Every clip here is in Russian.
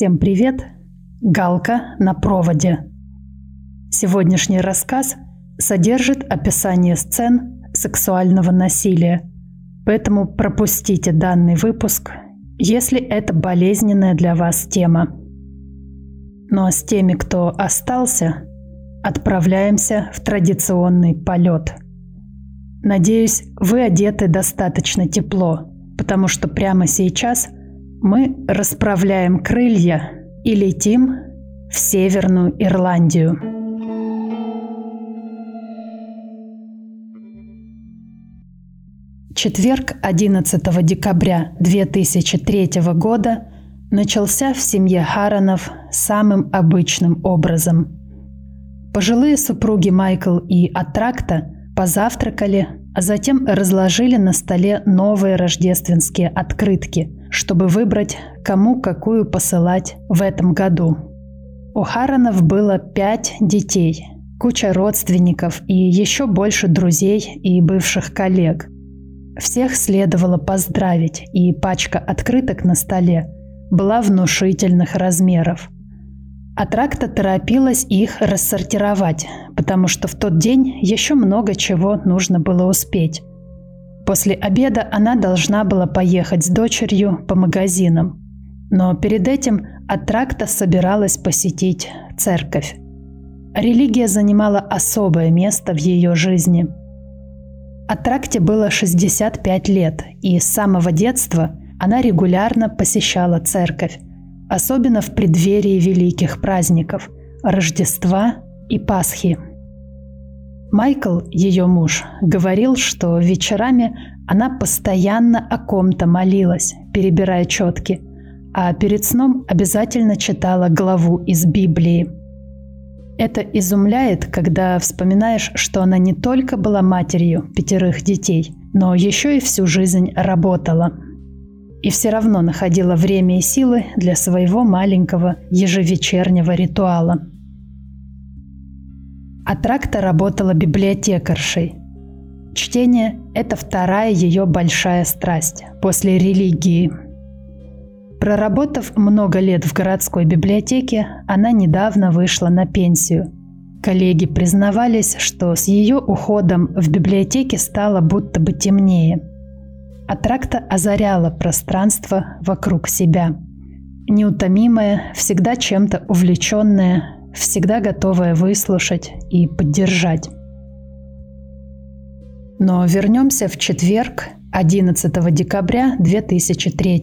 Всем привет! Галка на проводе. Сегодняшний рассказ содержит описание сцен сексуального насилия, поэтому пропустите данный выпуск, если это болезненная для вас тема. Но с теми, кто остался, отправляемся в традиционный полет. Надеюсь, вы одеты достаточно тепло, потому что прямо сейчас – мы расправляем крылья и летим в Северную Ирландию. Четверг 11 декабря 2003 года начался в семье Харанов самым обычным образом. Пожилые супруги Майкл и Атракта позавтракали, а затем разложили на столе новые рождественские открытки – чтобы выбрать, кому какую посылать в этом году. У Харанов было пять детей, куча родственников и еще больше друзей и бывших коллег. Всех следовало поздравить, и пачка открыток на столе была внушительных размеров. Атракта торопилась их рассортировать, потому что в тот день еще много чего нужно было успеть. После обеда она должна была поехать с дочерью по магазинам. Но перед этим Атракта собиралась посетить церковь. Религия занимала особое место в ее жизни. Атракте было 65 лет, и с самого детства она регулярно посещала церковь, особенно в преддверии великих праздников – Рождества и Пасхи – Майкл, ее муж, говорил, что вечерами она постоянно о ком-то молилась, перебирая четки, а перед сном обязательно читала главу из Библии. Это изумляет, когда вспоминаешь, что она не только была матерью пятерых детей, но еще и всю жизнь работала. И все равно находила время и силы для своего маленького ежевечернего ритуала – а Тракта работала библиотекаршей. Чтение – это вторая ее большая страсть после религии. Проработав много лет в городской библиотеке, она недавно вышла на пенсию. Коллеги признавались, что с ее уходом в библиотеке стало будто бы темнее. А тракта озаряла пространство вокруг себя. Неутомимая, всегда чем-то увлеченная, всегда готовая выслушать и поддержать. Но вернемся в четверг, 11 декабря 2003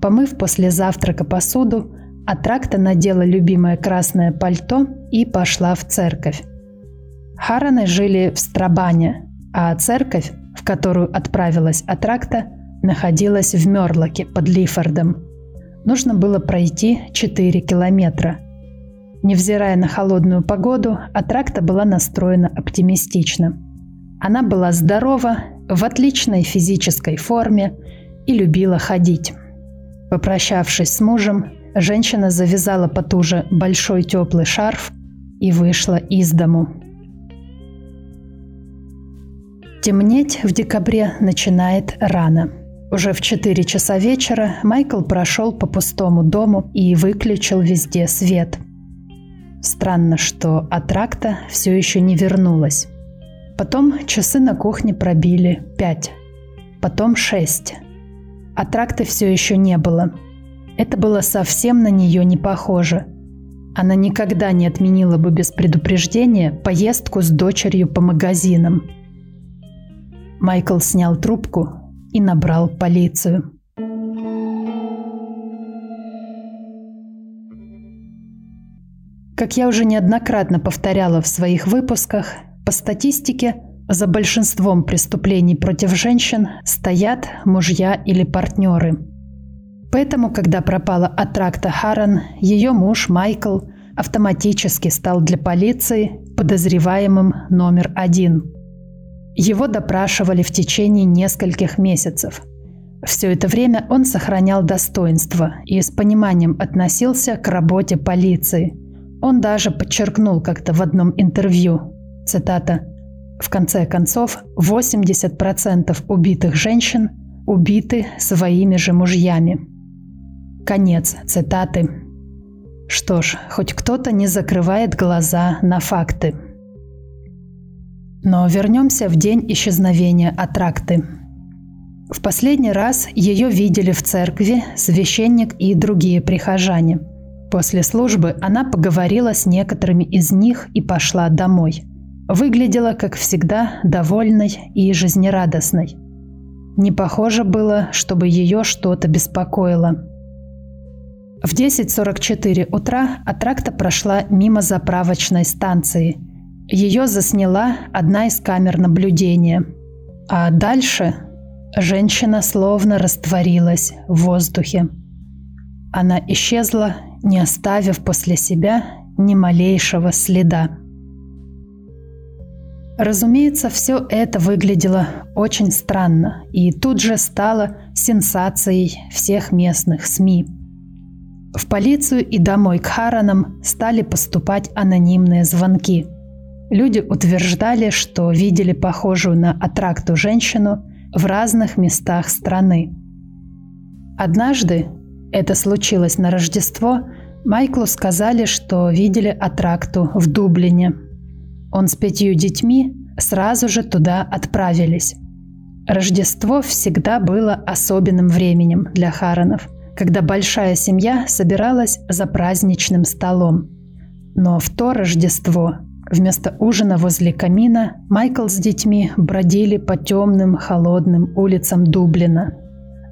Помыв после завтрака посуду, Атракта надела любимое красное пальто и пошла в церковь. Хараны жили в Страбане, а церковь, в которую отправилась Атракта, находилась в Мерлоке под Лифордом. Нужно было пройти 4 километра – Невзирая на холодную погоду, Атракта была настроена оптимистично. Она была здорова, в отличной физической форме и любила ходить. Попрощавшись с мужем, женщина завязала потуже большой теплый шарф и вышла из дому. Темнеть в декабре начинает рано. Уже в 4 часа вечера Майкл прошел по пустому дому и выключил везде свет – Странно, что Атракта все еще не вернулась. Потом часы на кухне пробили пять. Потом шесть. Атракты все еще не было. Это было совсем на нее не похоже. Она никогда не отменила бы без предупреждения поездку с дочерью по магазинам. Майкл снял трубку и набрал полицию. Как я уже неоднократно повторяла в своих выпусках, по статистике за большинством преступлений против женщин стоят мужья или партнеры. Поэтому, когда пропала Атракта Харан, ее муж Майкл автоматически стал для полиции подозреваемым номер один. Его допрашивали в течение нескольких месяцев. Все это время он сохранял достоинство и с пониманием относился к работе полиции. Он даже подчеркнул как-то в одном интервью, цитата, «В конце концов, 80% убитых женщин убиты своими же мужьями». Конец цитаты. Что ж, хоть кто-то не закрывает глаза на факты. Но вернемся в день исчезновения Атракты. В последний раз ее видели в церкви священник и другие прихожане. После службы она поговорила с некоторыми из них и пошла домой. Выглядела, как всегда, довольной и жизнерадостной. Не похоже было, чтобы ее что-то беспокоило. В 10.44 утра Атракта прошла мимо заправочной станции. Ее засняла одна из камер наблюдения. А дальше женщина словно растворилась в воздухе. Она исчезла, не оставив после себя ни малейшего следа. Разумеется, все это выглядело очень странно и тут же стало сенсацией всех местных СМИ – в полицию и домой к Харанам стали поступать анонимные звонки. Люди утверждали, что видели похожую на аттракту женщину в разных местах страны. Однажды, это случилось на Рождество, Майклу сказали, что видели аттракту в Дублине. Он с пятью детьми сразу же туда отправились. Рождество всегда было особенным временем для Харанов – когда большая семья собиралась за праздничным столом. Но в то Рождество вместо ужина возле камина Майкл с детьми бродили по темным холодным улицам Дублина.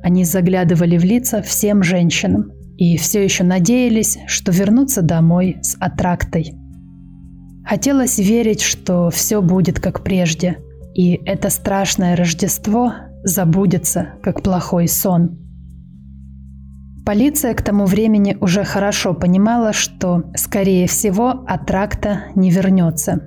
Они заглядывали в лица всем женщинам и все еще надеялись, что вернутся домой с аттрактой. Хотелось верить, что все будет как прежде, и это страшное Рождество забудется, как плохой сон – Полиция к тому времени уже хорошо понимала, что, скорее всего, Атракта не вернется.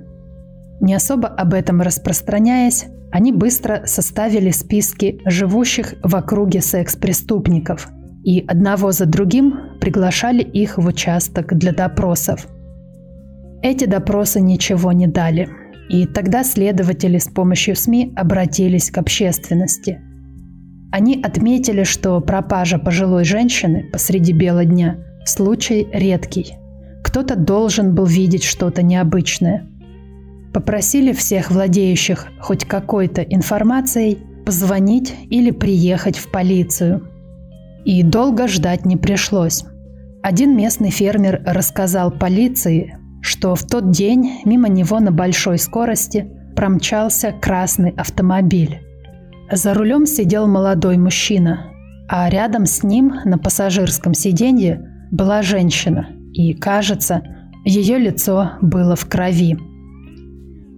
Не особо об этом распространяясь, они быстро составили списки живущих в округе секс-преступников и одного за другим приглашали их в участок для допросов. Эти допросы ничего не дали, и тогда следователи с помощью СМИ обратились к общественности – они отметили, что пропажа пожилой женщины посреди бела дня – случай редкий. Кто-то должен был видеть что-то необычное. Попросили всех владеющих хоть какой-то информацией позвонить или приехать в полицию. И долго ждать не пришлось. Один местный фермер рассказал полиции, что в тот день мимо него на большой скорости промчался красный автомобиль. За рулем сидел молодой мужчина, а рядом с ним на пассажирском сиденье была женщина, и, кажется, ее лицо было в крови.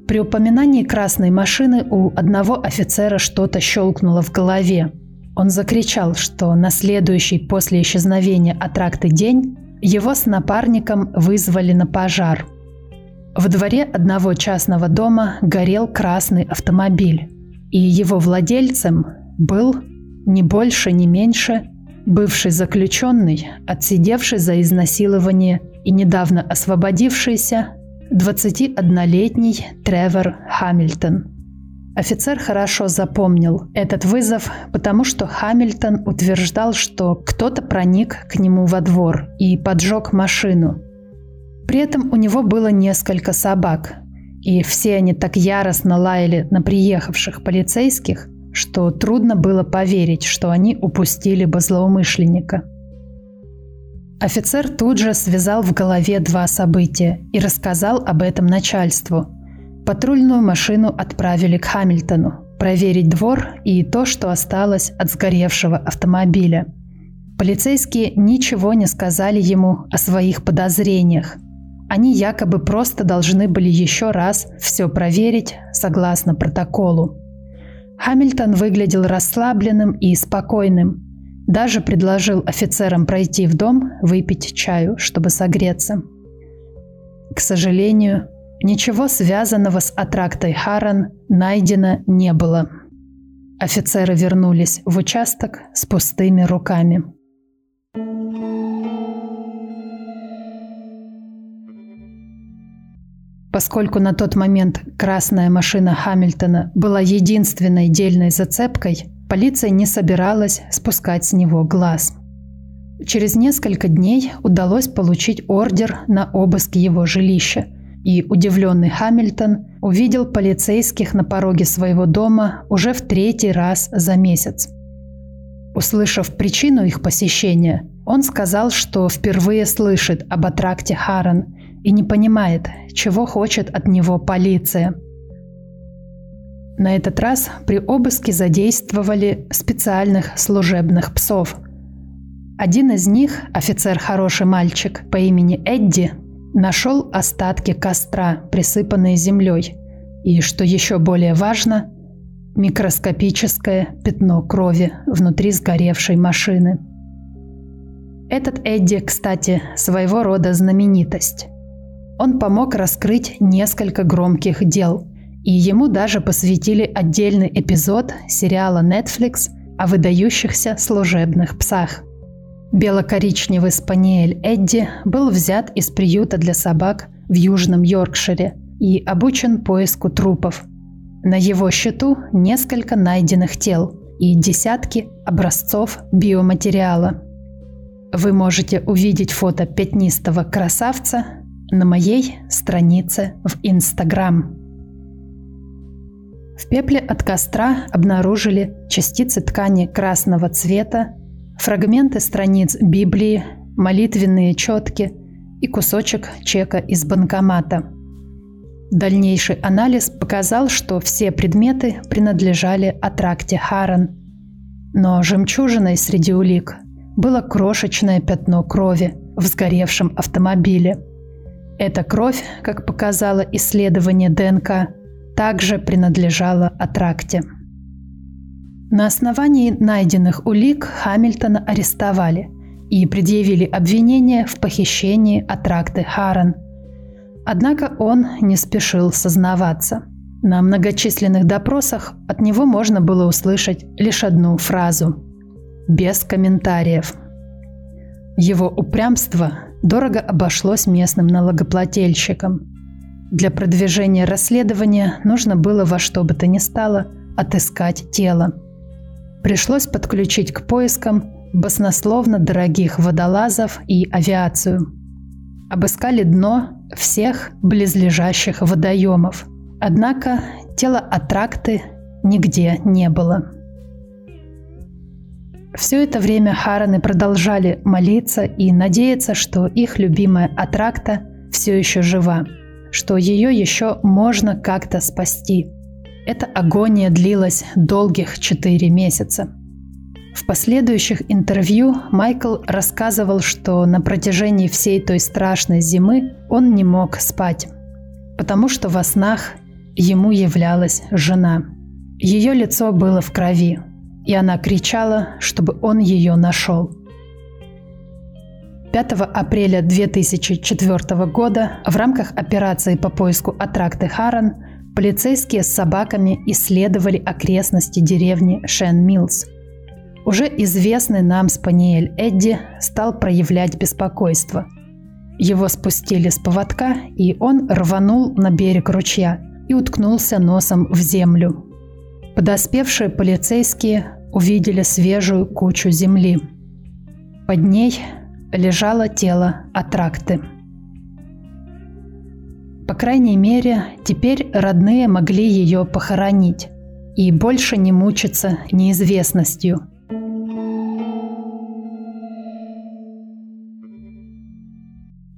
При упоминании красной машины у одного офицера что-то щелкнуло в голове. Он закричал, что на следующий после исчезновения аттракты день его с напарником вызвали на пожар. В дворе одного частного дома горел красный автомобиль и его владельцем был не больше, не меньше бывший заключенный, отсидевший за изнасилование и недавно освободившийся 21-летний Тревор Хамильтон. Офицер хорошо запомнил этот вызов, потому что Хамильтон утверждал, что кто-то проник к нему во двор и поджег машину. При этом у него было несколько собак, и все они так яростно лаяли на приехавших полицейских, что трудно было поверить, что они упустили бы злоумышленника. Офицер тут же связал в голове два события и рассказал об этом начальству. Патрульную машину отправили к Хамильтону проверить двор и то, что осталось от сгоревшего автомобиля. Полицейские ничего не сказали ему о своих подозрениях, Они якобы просто должны были еще раз все проверить согласно протоколу. Хамильтон выглядел расслабленным и спокойным. Даже предложил офицерам пройти в дом, выпить чаю, чтобы согреться. К сожалению, ничего связанного с аттрактой Харан найдено не было. Офицеры вернулись в участок с пустыми руками. Поскольку на тот момент красная машина Хамильтона была единственной дельной зацепкой, полиция не собиралась спускать с него глаз. Через несколько дней удалось получить ордер на обыск его жилища, и удивленный Хамильтон увидел полицейских на пороге своего дома уже в третий раз за месяц. Услышав причину их посещения, он сказал, что впервые слышит об аттракте Харан и не понимает, чего хочет от него полиция. На этот раз при обыске задействовали специальных служебных псов. Один из них, офицер хороший мальчик по имени Эдди, нашел остатки костра, присыпанные землей, и, что еще более важно, микроскопическое пятно крови внутри сгоревшей машины. Этот Эдди, кстати, своего рода знаменитость. Он помог раскрыть несколько громких дел, и ему даже посвятили отдельный эпизод сериала Netflix о выдающихся служебных псах. Бело-коричневый спаниель Эдди был взят из приюта для собак в Южном Йоркшире и обучен поиску трупов. На его счету несколько найденных тел и десятки образцов биоматериала. Вы можете увидеть фото пятнистого красавца на моей странице в Инстаграм. В пепле от костра обнаружили частицы ткани красного цвета, фрагменты страниц Библии, молитвенные четки и кусочек чека из банкомата. Дальнейший анализ показал, что все предметы принадлежали аттракте Харан. Но жемчужиной среди улик было крошечное пятно крови в сгоревшем автомобиле – эта кровь, как показало исследование ДНК, также принадлежала Атракте. На основании найденных улик Хамильтона арестовали и предъявили обвинение в похищении Атракты Харан. Однако он не спешил сознаваться. На многочисленных допросах от него можно было услышать лишь одну фразу – без комментариев. Его упрямство дорого обошлось местным налогоплательщикам. Для продвижения расследования нужно было во что бы то ни стало отыскать тело. Пришлось подключить к поискам баснословно дорогих водолазов и авиацию. Обыскали дно всех близлежащих водоемов. Однако тела аттракты нигде не было. Все это время Хараны продолжали молиться и надеяться, что их любимая Атракта все еще жива, что ее еще можно как-то спасти. Эта агония длилась долгих четыре месяца. В последующих интервью Майкл рассказывал, что на протяжении всей той страшной зимы он не мог спать, потому что во снах ему являлась жена. Ее лицо было в крови, и она кричала, чтобы он ее нашел. 5 апреля 2004 года в рамках операции по поиску Атракты Харан полицейские с собаками исследовали окрестности деревни Шен-Милс. Уже известный нам спаниель Эдди стал проявлять беспокойство. Его спустили с поводка, и он рванул на берег ручья и уткнулся носом в землю. Подоспевшие полицейские увидели свежую кучу земли. Под ней лежало тело Атракты. По крайней мере, теперь родные могли ее похоронить и больше не мучиться неизвестностью –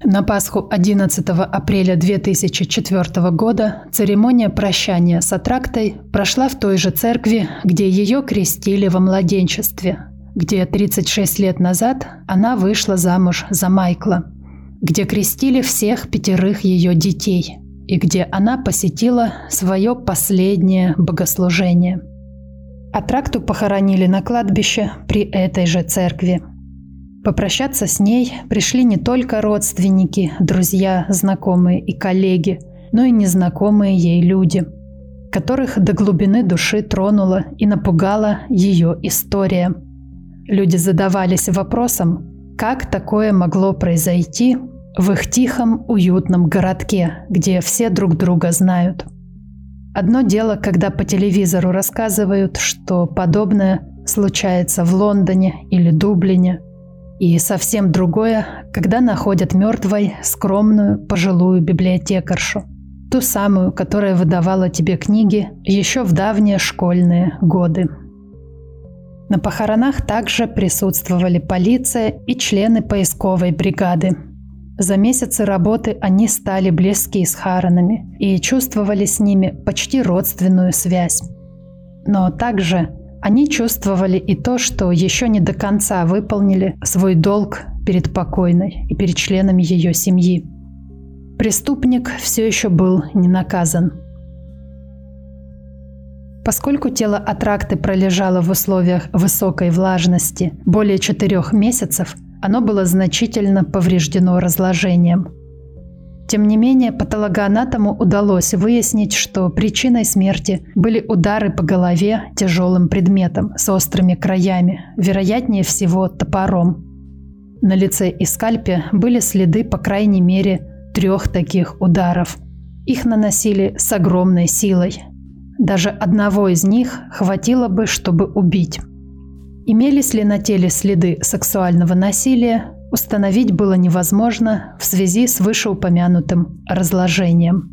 На Пасху 11 апреля 2004 года церемония прощания с Атрактой прошла в той же церкви, где ее крестили во младенчестве, где 36 лет назад она вышла замуж за Майкла. где крестили всех пятерых ее детей и где она посетила свое последнее богослужение. Атракту похоронили на кладбище при этой же церкви. Попрощаться с ней пришли не только родственники, друзья, знакомые и коллеги, но и незнакомые ей люди, которых до глубины души тронула и напугала ее история. Люди задавались вопросом, как такое могло произойти в их тихом, уютном городке, где все друг друга знают. Одно дело, когда по телевизору рассказывают, что подобное случается в Лондоне или Дублине – и совсем другое, когда находят мертвой скромную пожилую библиотекаршу. Ту самую, которая выдавала тебе книги еще в давние школьные годы. На похоронах также присутствовали полиция и члены поисковой бригады. За месяцы работы они стали близки с Харанами и чувствовали с ними почти родственную связь. Но также они чувствовали и то, что еще не до конца выполнили свой долг перед покойной и перед членами ее семьи. Преступник все еще был не наказан. Поскольку тело Атракты пролежало в условиях высокой влажности более четырех месяцев, оно было значительно повреждено разложением – тем не менее, патологоанатому удалось выяснить, что причиной смерти были удары по голове тяжелым предметом с острыми краями, вероятнее всего топором. На лице и скальпе были следы по крайней мере трех таких ударов. Их наносили с огромной силой. Даже одного из них хватило бы, чтобы убить. Имелись ли на теле следы сексуального насилия, установить было невозможно в связи с вышеупомянутым разложением.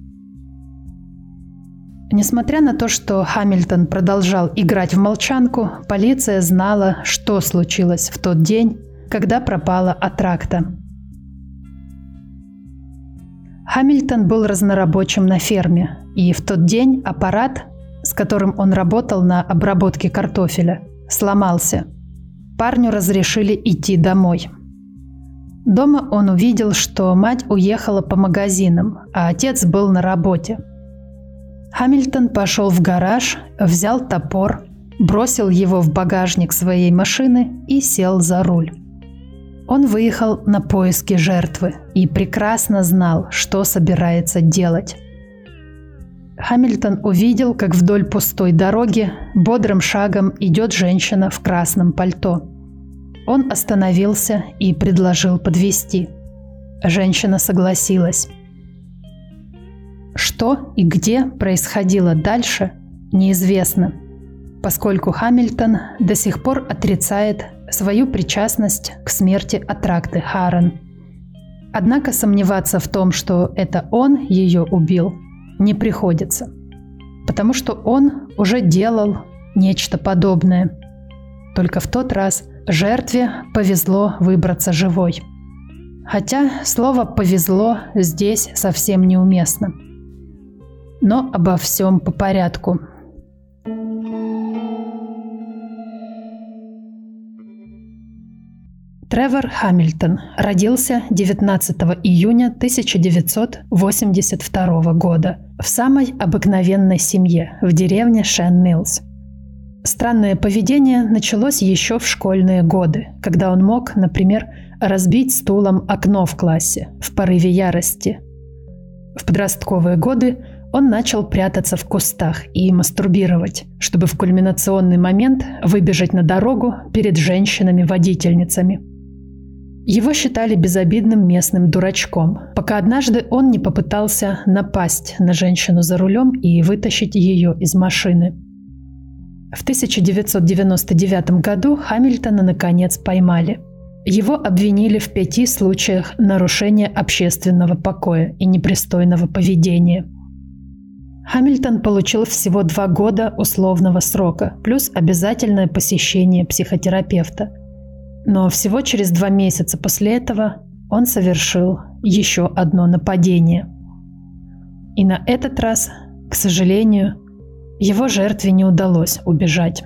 Несмотря на то, что Хамильтон продолжал играть в молчанку, полиция знала, что случилось в тот день, когда пропала Атракта. Хамильтон был разнорабочим на ферме, и в тот день аппарат, с которым он работал на обработке картофеля, сломался. Парню разрешили идти домой – Дома он увидел, что мать уехала по магазинам, а отец был на работе. Хамильтон пошел в гараж, взял топор, бросил его в багажник своей машины и сел за руль. Он выехал на поиски жертвы и прекрасно знал, что собирается делать. Хамильтон увидел, как вдоль пустой дороги бодрым шагом идет женщина в красном пальто – он остановился и предложил подвести. Женщина согласилась. Что и где происходило дальше, неизвестно, поскольку Хамильтон до сих пор отрицает свою причастность к смерти Атракты Харрен. Однако сомневаться в том, что это он ее убил, не приходится, потому что он уже делал нечто подобное. Только в тот раз Жертве повезло выбраться живой. Хотя слово «повезло» здесь совсем неуместно. Но обо всем по порядку. Тревор Хамильтон родился 19 июня 1982 года в самой обыкновенной семье в деревне Шен-Миллс – Странное поведение началось еще в школьные годы, когда он мог, например, разбить стулом окно в классе в порыве ярости. В подростковые годы он начал прятаться в кустах и мастурбировать, чтобы в кульминационный момент выбежать на дорогу перед женщинами-водительницами. Его считали безобидным местным дурачком, пока однажды он не попытался напасть на женщину за рулем и вытащить ее из машины – в 1999 году Хамильтона наконец поймали. Его обвинили в пяти случаях нарушения общественного покоя и непристойного поведения. Хамильтон получил всего два года условного срока, плюс обязательное посещение психотерапевта. Но всего через два месяца после этого он совершил еще одно нападение. И на этот раз, к сожалению, его жертве не удалось убежать.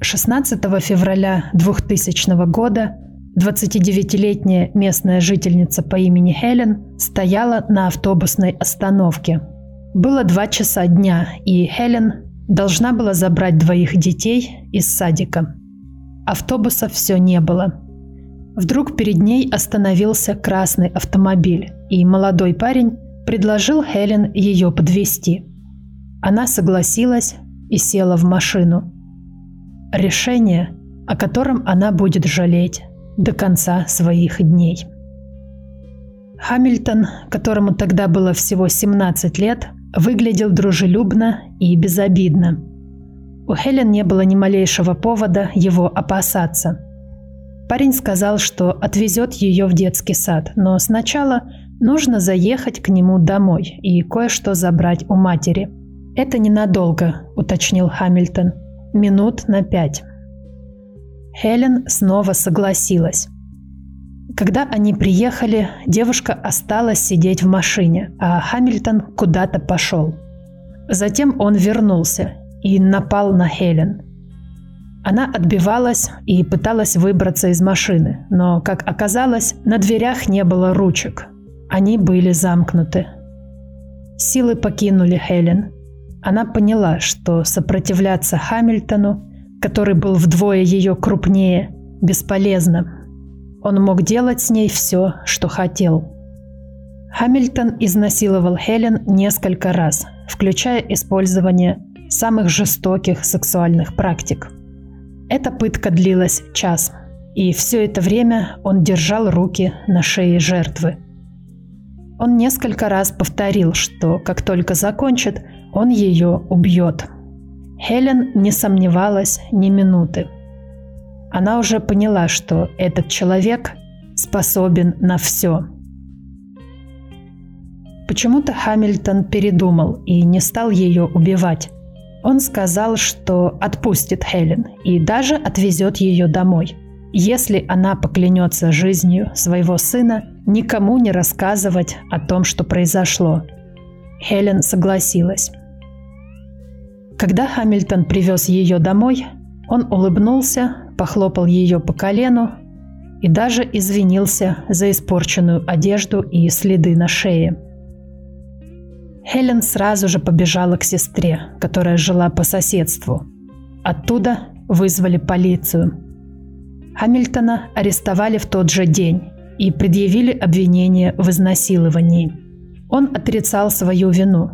16 февраля 2000 года 29-летняя местная жительница по имени Хелен стояла на автобусной остановке. Было два часа дня, и Хелен должна была забрать двоих детей из садика. Автобуса все не было. Вдруг перед ней остановился красный автомобиль, и молодой парень предложил Хелен ее подвести. Она согласилась и села в машину. Решение, о котором она будет жалеть до конца своих дней. Хамильтон, которому тогда было всего 17 лет, выглядел дружелюбно и безобидно. У Хелен не было ни малейшего повода его опасаться. Парень сказал, что отвезет ее в детский сад, но сначала нужно заехать к нему домой и кое-что забрать у матери. «Это ненадолго», – уточнил Хамильтон. «Минут на пять». Хелен снова согласилась. Когда они приехали, девушка осталась сидеть в машине, а Хамильтон куда-то пошел. Затем он вернулся и напал на Хелен. Она отбивалась и пыталась выбраться из машины, но, как оказалось, на дверях не было ручек. Они были замкнуты. Силы покинули Хелен. Она поняла, что сопротивляться Хамильтону, который был вдвое ее крупнее, бесполезно. Он мог делать с ней все, что хотел. Хамильтон изнасиловал Хелен несколько раз, включая использование самых жестоких сексуальных практик. Эта пытка длилась час, и все это время он держал руки на шее жертвы. Он несколько раз повторил, что как только закончит, он ее убьет. Хелен не сомневалась ни минуты. Она уже поняла, что этот человек способен на все. Почему-то Хамильтон передумал и не стал ее убивать. Он сказал, что отпустит Хелен и даже отвезет ее домой, если она поклянется жизнью своего сына никому не рассказывать о том, что произошло. Хелен согласилась. Когда Хамильтон привез ее домой, он улыбнулся, похлопал ее по колену и даже извинился за испорченную одежду и следы на шее. Хелен сразу же побежала к сестре, которая жила по соседству. Оттуда вызвали полицию. Хамильтона арестовали в тот же день и предъявили обвинение в изнасиловании. Он отрицал свою вину.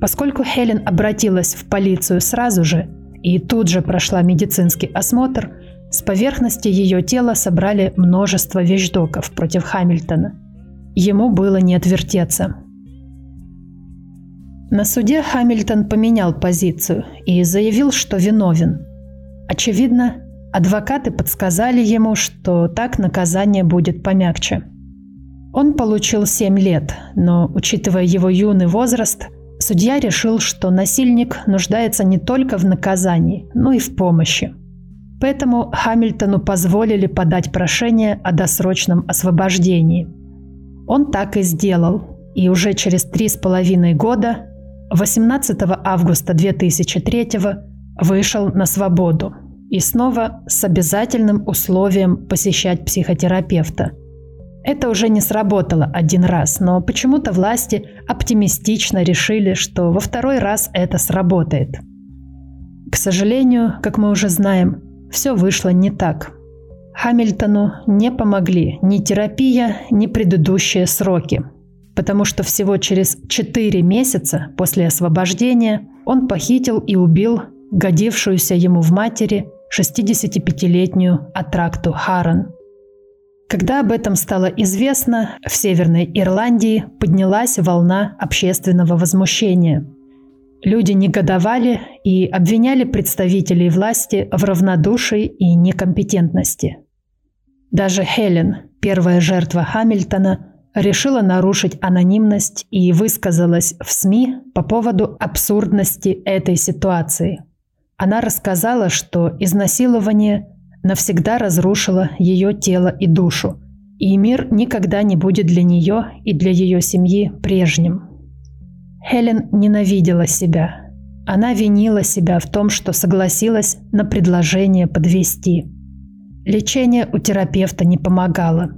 Поскольку Хелен обратилась в полицию сразу же, и тут же прошла медицинский осмотр, с поверхности ее тела собрали множество вещдоков против Хамильтона. Ему было не отвертеться. На суде Хамильтон поменял позицию и заявил, что виновен. Очевидно, адвокаты подсказали ему, что так наказание будет помягче. Он получил 7 лет, но, учитывая его юный возраст, Судья решил, что насильник нуждается не только в наказании, но и в помощи. Поэтому Хамильтону позволили подать прошение о досрочном освобождении. Он так и сделал, и уже через три с половиной года, 18 августа 2003 вышел на свободу и снова с обязательным условием посещать психотерапевта – это уже не сработало один раз, но почему-то власти оптимистично решили, что во второй раз это сработает. К сожалению, как мы уже знаем, все вышло не так. Хамильтону не помогли ни терапия, ни предыдущие сроки, потому что всего через 4 месяца после освобождения он похитил и убил годившуюся ему в матери 65-летнюю Атракту Харан – когда об этом стало известно, в Северной Ирландии поднялась волна общественного возмущения. Люди негодовали и обвиняли представителей власти в равнодушии и некомпетентности. Даже Хелен, первая жертва Хамильтона, решила нарушить анонимность и высказалась в СМИ по поводу абсурдности этой ситуации. Она рассказала, что изнасилование – навсегда разрушила ее тело и душу, и мир никогда не будет для нее и для ее семьи прежним. Хелен ненавидела себя. Она винила себя в том, что согласилась на предложение подвести. Лечение у терапевта не помогало.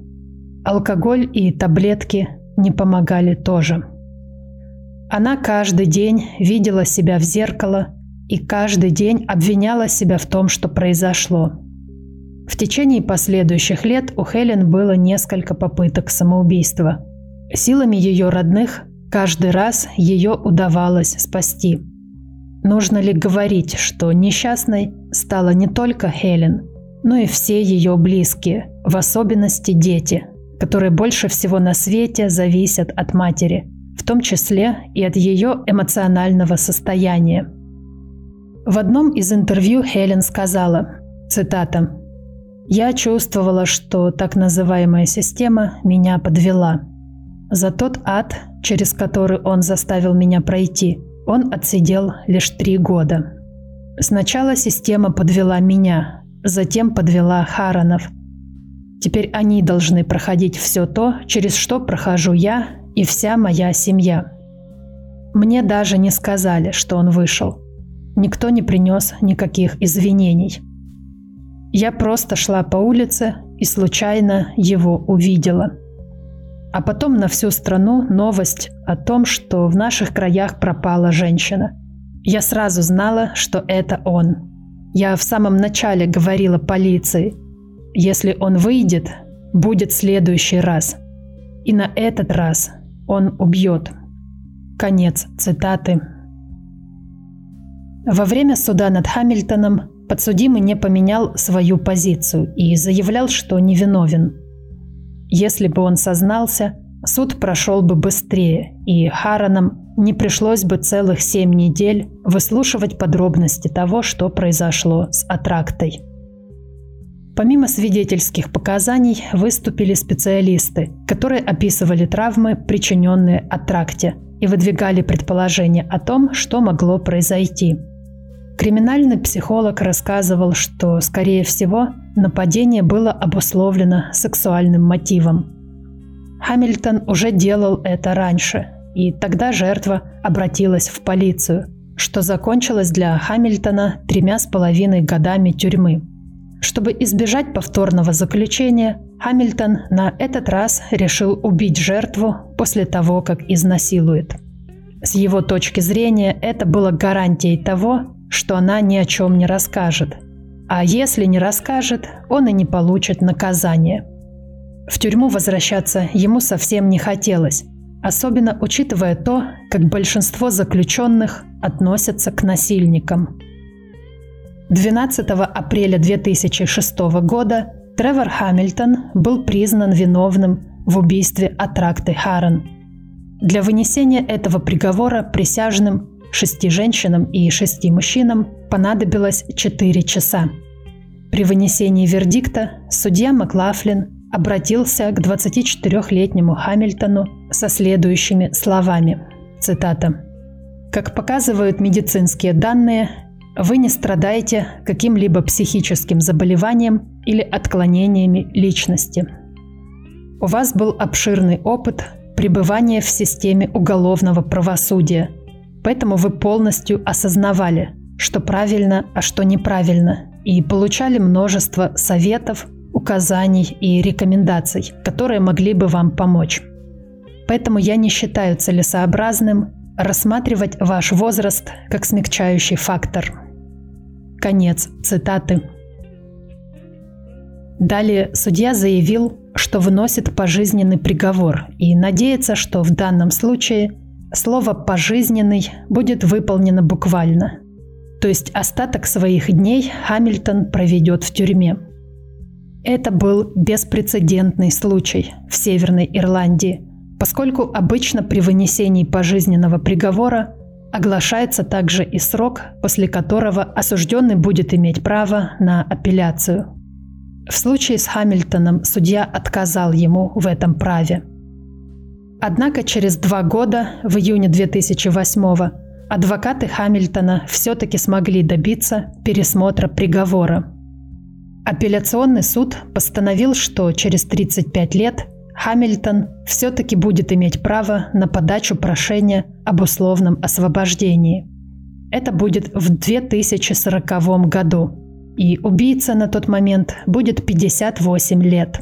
Алкоголь и таблетки не помогали тоже. Она каждый день видела себя в зеркало и каждый день обвиняла себя в том, что произошло. В течение последующих лет у Хелен было несколько попыток самоубийства. Силами ее родных каждый раз ее удавалось спасти. Нужно ли говорить, что несчастной стала не только Хелен, но и все ее близкие, в особенности дети, которые больше всего на свете зависят от матери, в том числе и от ее эмоционального состояния. В одном из интервью Хелен сказала, цитата, «Я чувствовала, что так называемая система меня подвела. За тот ад, через который он заставил меня пройти, он отсидел лишь три года. Сначала система подвела меня, затем подвела Харанов. Теперь они должны проходить все то, через что прохожу я и вся моя семья. Мне даже не сказали, что он вышел. Никто не принес никаких извинений. Я просто шла по улице и случайно его увидела. А потом на всю страну новость о том, что в наших краях пропала женщина. Я сразу знала, что это он. Я в самом начале говорила полиции, если он выйдет, будет следующий раз. И на этот раз он убьет. Конец цитаты. Во время суда над Хамильтоном подсудимый не поменял свою позицию и заявлял, что невиновен. Если бы он сознался, суд прошел бы быстрее, и Харанам не пришлось бы целых семь недель выслушивать подробности того, что произошло с Атрактой. Помимо свидетельских показаний выступили специалисты, которые описывали травмы, причиненные Атракте, и выдвигали предположения о том, что могло произойти. Криминальный психолог рассказывал, что, скорее всего, нападение было обусловлено сексуальным мотивом. Хамильтон уже делал это раньше, и тогда жертва обратилась в полицию, что закончилось для Хамильтона тремя с половиной годами тюрьмы. Чтобы избежать повторного заключения, Хамильтон на этот раз решил убить жертву после того, как изнасилует. С его точки зрения это было гарантией того, что она ни о чем не расскажет. А если не расскажет, он и не получит наказание – в тюрьму возвращаться ему совсем не хотелось, особенно учитывая то, как большинство заключенных относятся к насильникам. 12 апреля 2006 года Тревор Хамильтон был признан виновным в убийстве Атракты Харрен. Для вынесения этого приговора присяжным шести женщинам и шести мужчинам понадобилось 4 часа. При вынесении вердикта судья Маклафлин обратился к 24-летнему Хамильтону со следующими словами. Цитата. «Как показывают медицинские данные, вы не страдаете каким-либо психическим заболеванием или отклонениями личности. У вас был обширный опыт пребывания в системе уголовного правосудия, поэтому вы полностью осознавали, что правильно, а что неправильно, и получали множество советов, указаний и рекомендаций, которые могли бы вам помочь. Поэтому я не считаю целесообразным рассматривать ваш возраст как смягчающий фактор. Конец цитаты. Далее судья заявил, что выносит пожизненный приговор и надеется, что в данном случае слово «пожизненный» будет выполнено буквально. То есть остаток своих дней Хамильтон проведет в тюрьме – это был беспрецедентный случай в Северной Ирландии, поскольку обычно при вынесении пожизненного приговора оглашается также и срок, после которого осужденный будет иметь право на апелляцию. В случае с Хамильтоном судья отказал ему в этом праве. Однако через два года, в июне 2008 адвокаты Хамильтона все-таки смогли добиться пересмотра приговора – Апелляционный суд постановил, что через 35 лет Хамильтон все-таки будет иметь право на подачу прошения об условном освобождении. Это будет в 2040 году. и убийца на тот момент будет 58 лет.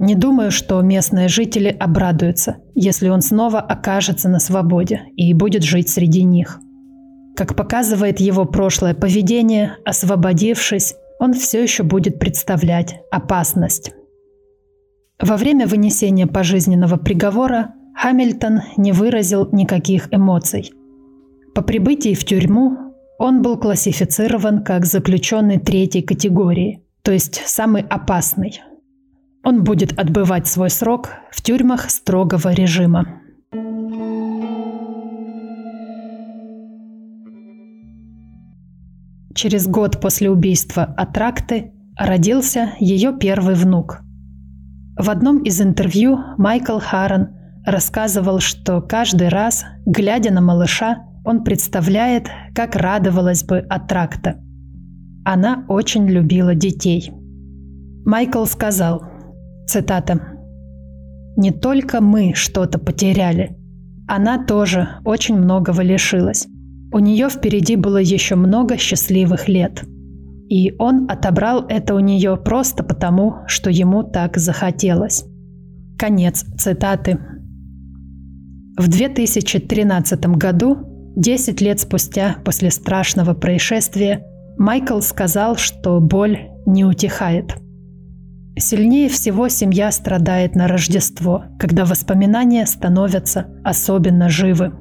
Не думаю, что местные жители обрадуются, если он снова окажется на свободе и будет жить среди них. Как показывает его прошлое поведение, освободившись, он все еще будет представлять опасность. Во время вынесения пожизненного приговора Хамильтон не выразил никаких эмоций. По прибытии в тюрьму он был классифицирован как заключенный третьей категории, то есть самый опасный. Он будет отбывать свой срок в тюрьмах строгого режима. Через год после убийства Атракты родился ее первый внук. В одном из интервью Майкл Харрон рассказывал, что каждый раз, глядя на малыша, он представляет, как радовалась бы Атракта. Она очень любила детей. Майкл сказал, цитата, «Не только мы что-то потеряли, она тоже очень многого лишилась. У нее впереди было еще много счастливых лет. И он отобрал это у нее просто потому, что ему так захотелось». Конец цитаты. В 2013 году 10 лет спустя после страшного происшествия Майкл сказал, что боль не утихает. Сильнее всего семья страдает на Рождество, когда воспоминания становятся особенно живы.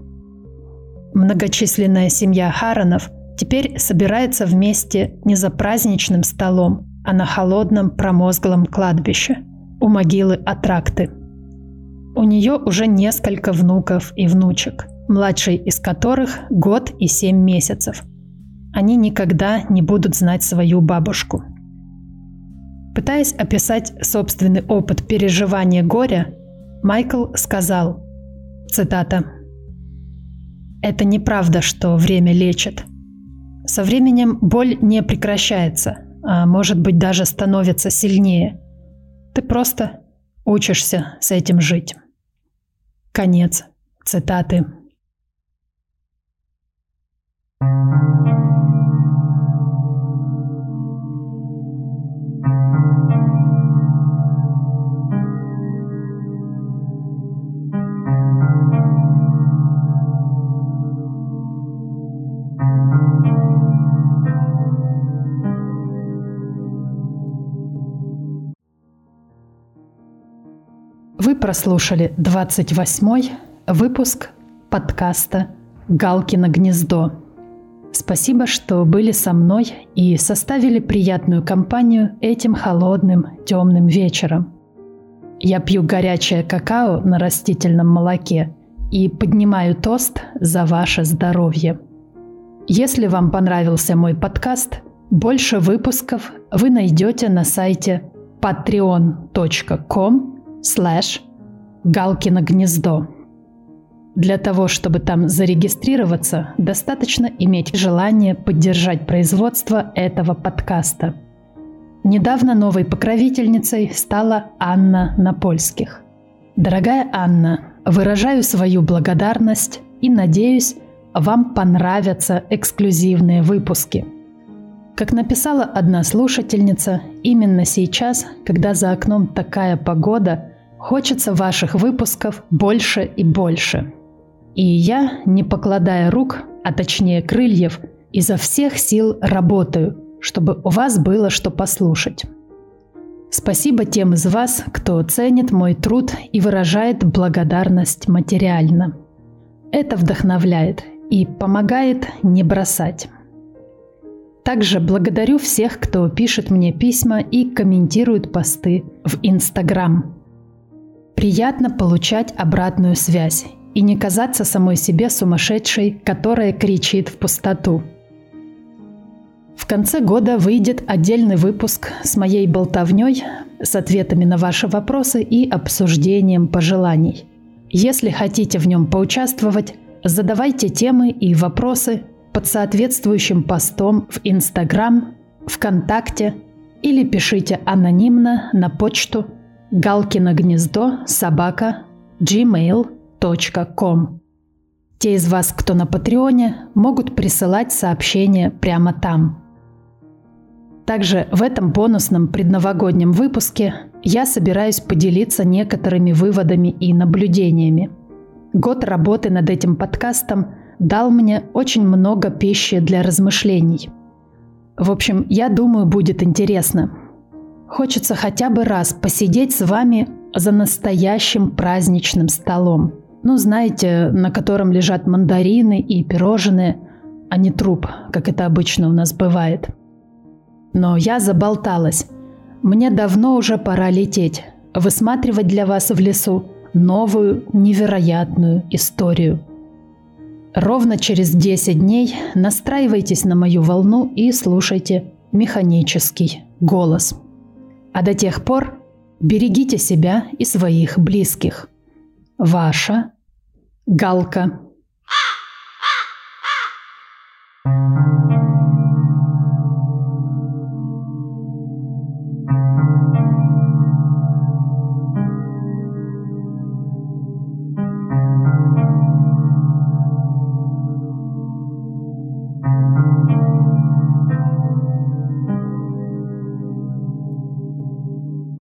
Многочисленная семья Харанов теперь собирается вместе не за праздничным столом, а на холодном промозглом кладбище у могилы Атракты. У нее уже несколько внуков и внучек – младший из которых год и семь месяцев. Они никогда не будут знать свою бабушку. Пытаясь описать собственный опыт переживания горя, Майкл сказал, цитата, «Это неправда, что время лечит. Со временем боль не прекращается, а может быть даже становится сильнее. Ты просто учишься с этим жить». Конец цитаты. Вы прослушали 28 выпуск подкаста «Галкино гнездо». Спасибо, что были со мной и составили приятную компанию этим холодным темным вечером. Я пью горячее какао на растительном молоке и поднимаю тост за ваше здоровье. Если вам понравился мой подкаст, больше выпусков вы найдете на сайте patreon.com слэш Галкино гнездо. Для того, чтобы там зарегистрироваться, достаточно иметь желание поддержать производство этого подкаста. Недавно новой покровительницей стала Анна Напольских. Дорогая Анна, выражаю свою благодарность и надеюсь, вам понравятся эксклюзивные выпуски. Как написала одна слушательница, именно сейчас, когда за окном такая погода – Хочется ваших выпусков больше и больше. И я, не покладая рук, а точнее крыльев, изо всех сил работаю, чтобы у вас было что послушать. Спасибо тем из вас, кто ценит мой труд и выражает благодарность материально. Это вдохновляет и помогает не бросать. Также благодарю всех, кто пишет мне письма и комментирует посты в Инстаграм. Приятно получать обратную связь и не казаться самой себе сумасшедшей, которая кричит в пустоту. В конце года выйдет отдельный выпуск с моей болтовней, с ответами на ваши вопросы и обсуждением пожеланий. Если хотите в нем поучаствовать, задавайте темы и вопросы под соответствующим постом в Инстаграм, ВКонтакте или пишите анонимно на почту Галкино гнездо собака gmail.com. Те из вас, кто на Патреоне, могут присылать сообщения прямо там. Также в этом бонусном предновогоднем выпуске я собираюсь поделиться некоторыми выводами и наблюдениями. Год работы над этим подкастом дал мне очень много пищи для размышлений. В общем, я думаю, будет интересно. Хочется хотя бы раз посидеть с вами за настоящим праздничным столом. Ну, знаете, на котором лежат мандарины и пирожные, а не труп, как это обычно у нас бывает. Но я заболталась. Мне давно уже пора лететь, высматривать для вас в лесу новую невероятную историю. Ровно через 10 дней настраивайтесь на мою волну и слушайте механический голос. А до тех пор берегите себя и своих близких. Ваша Галка.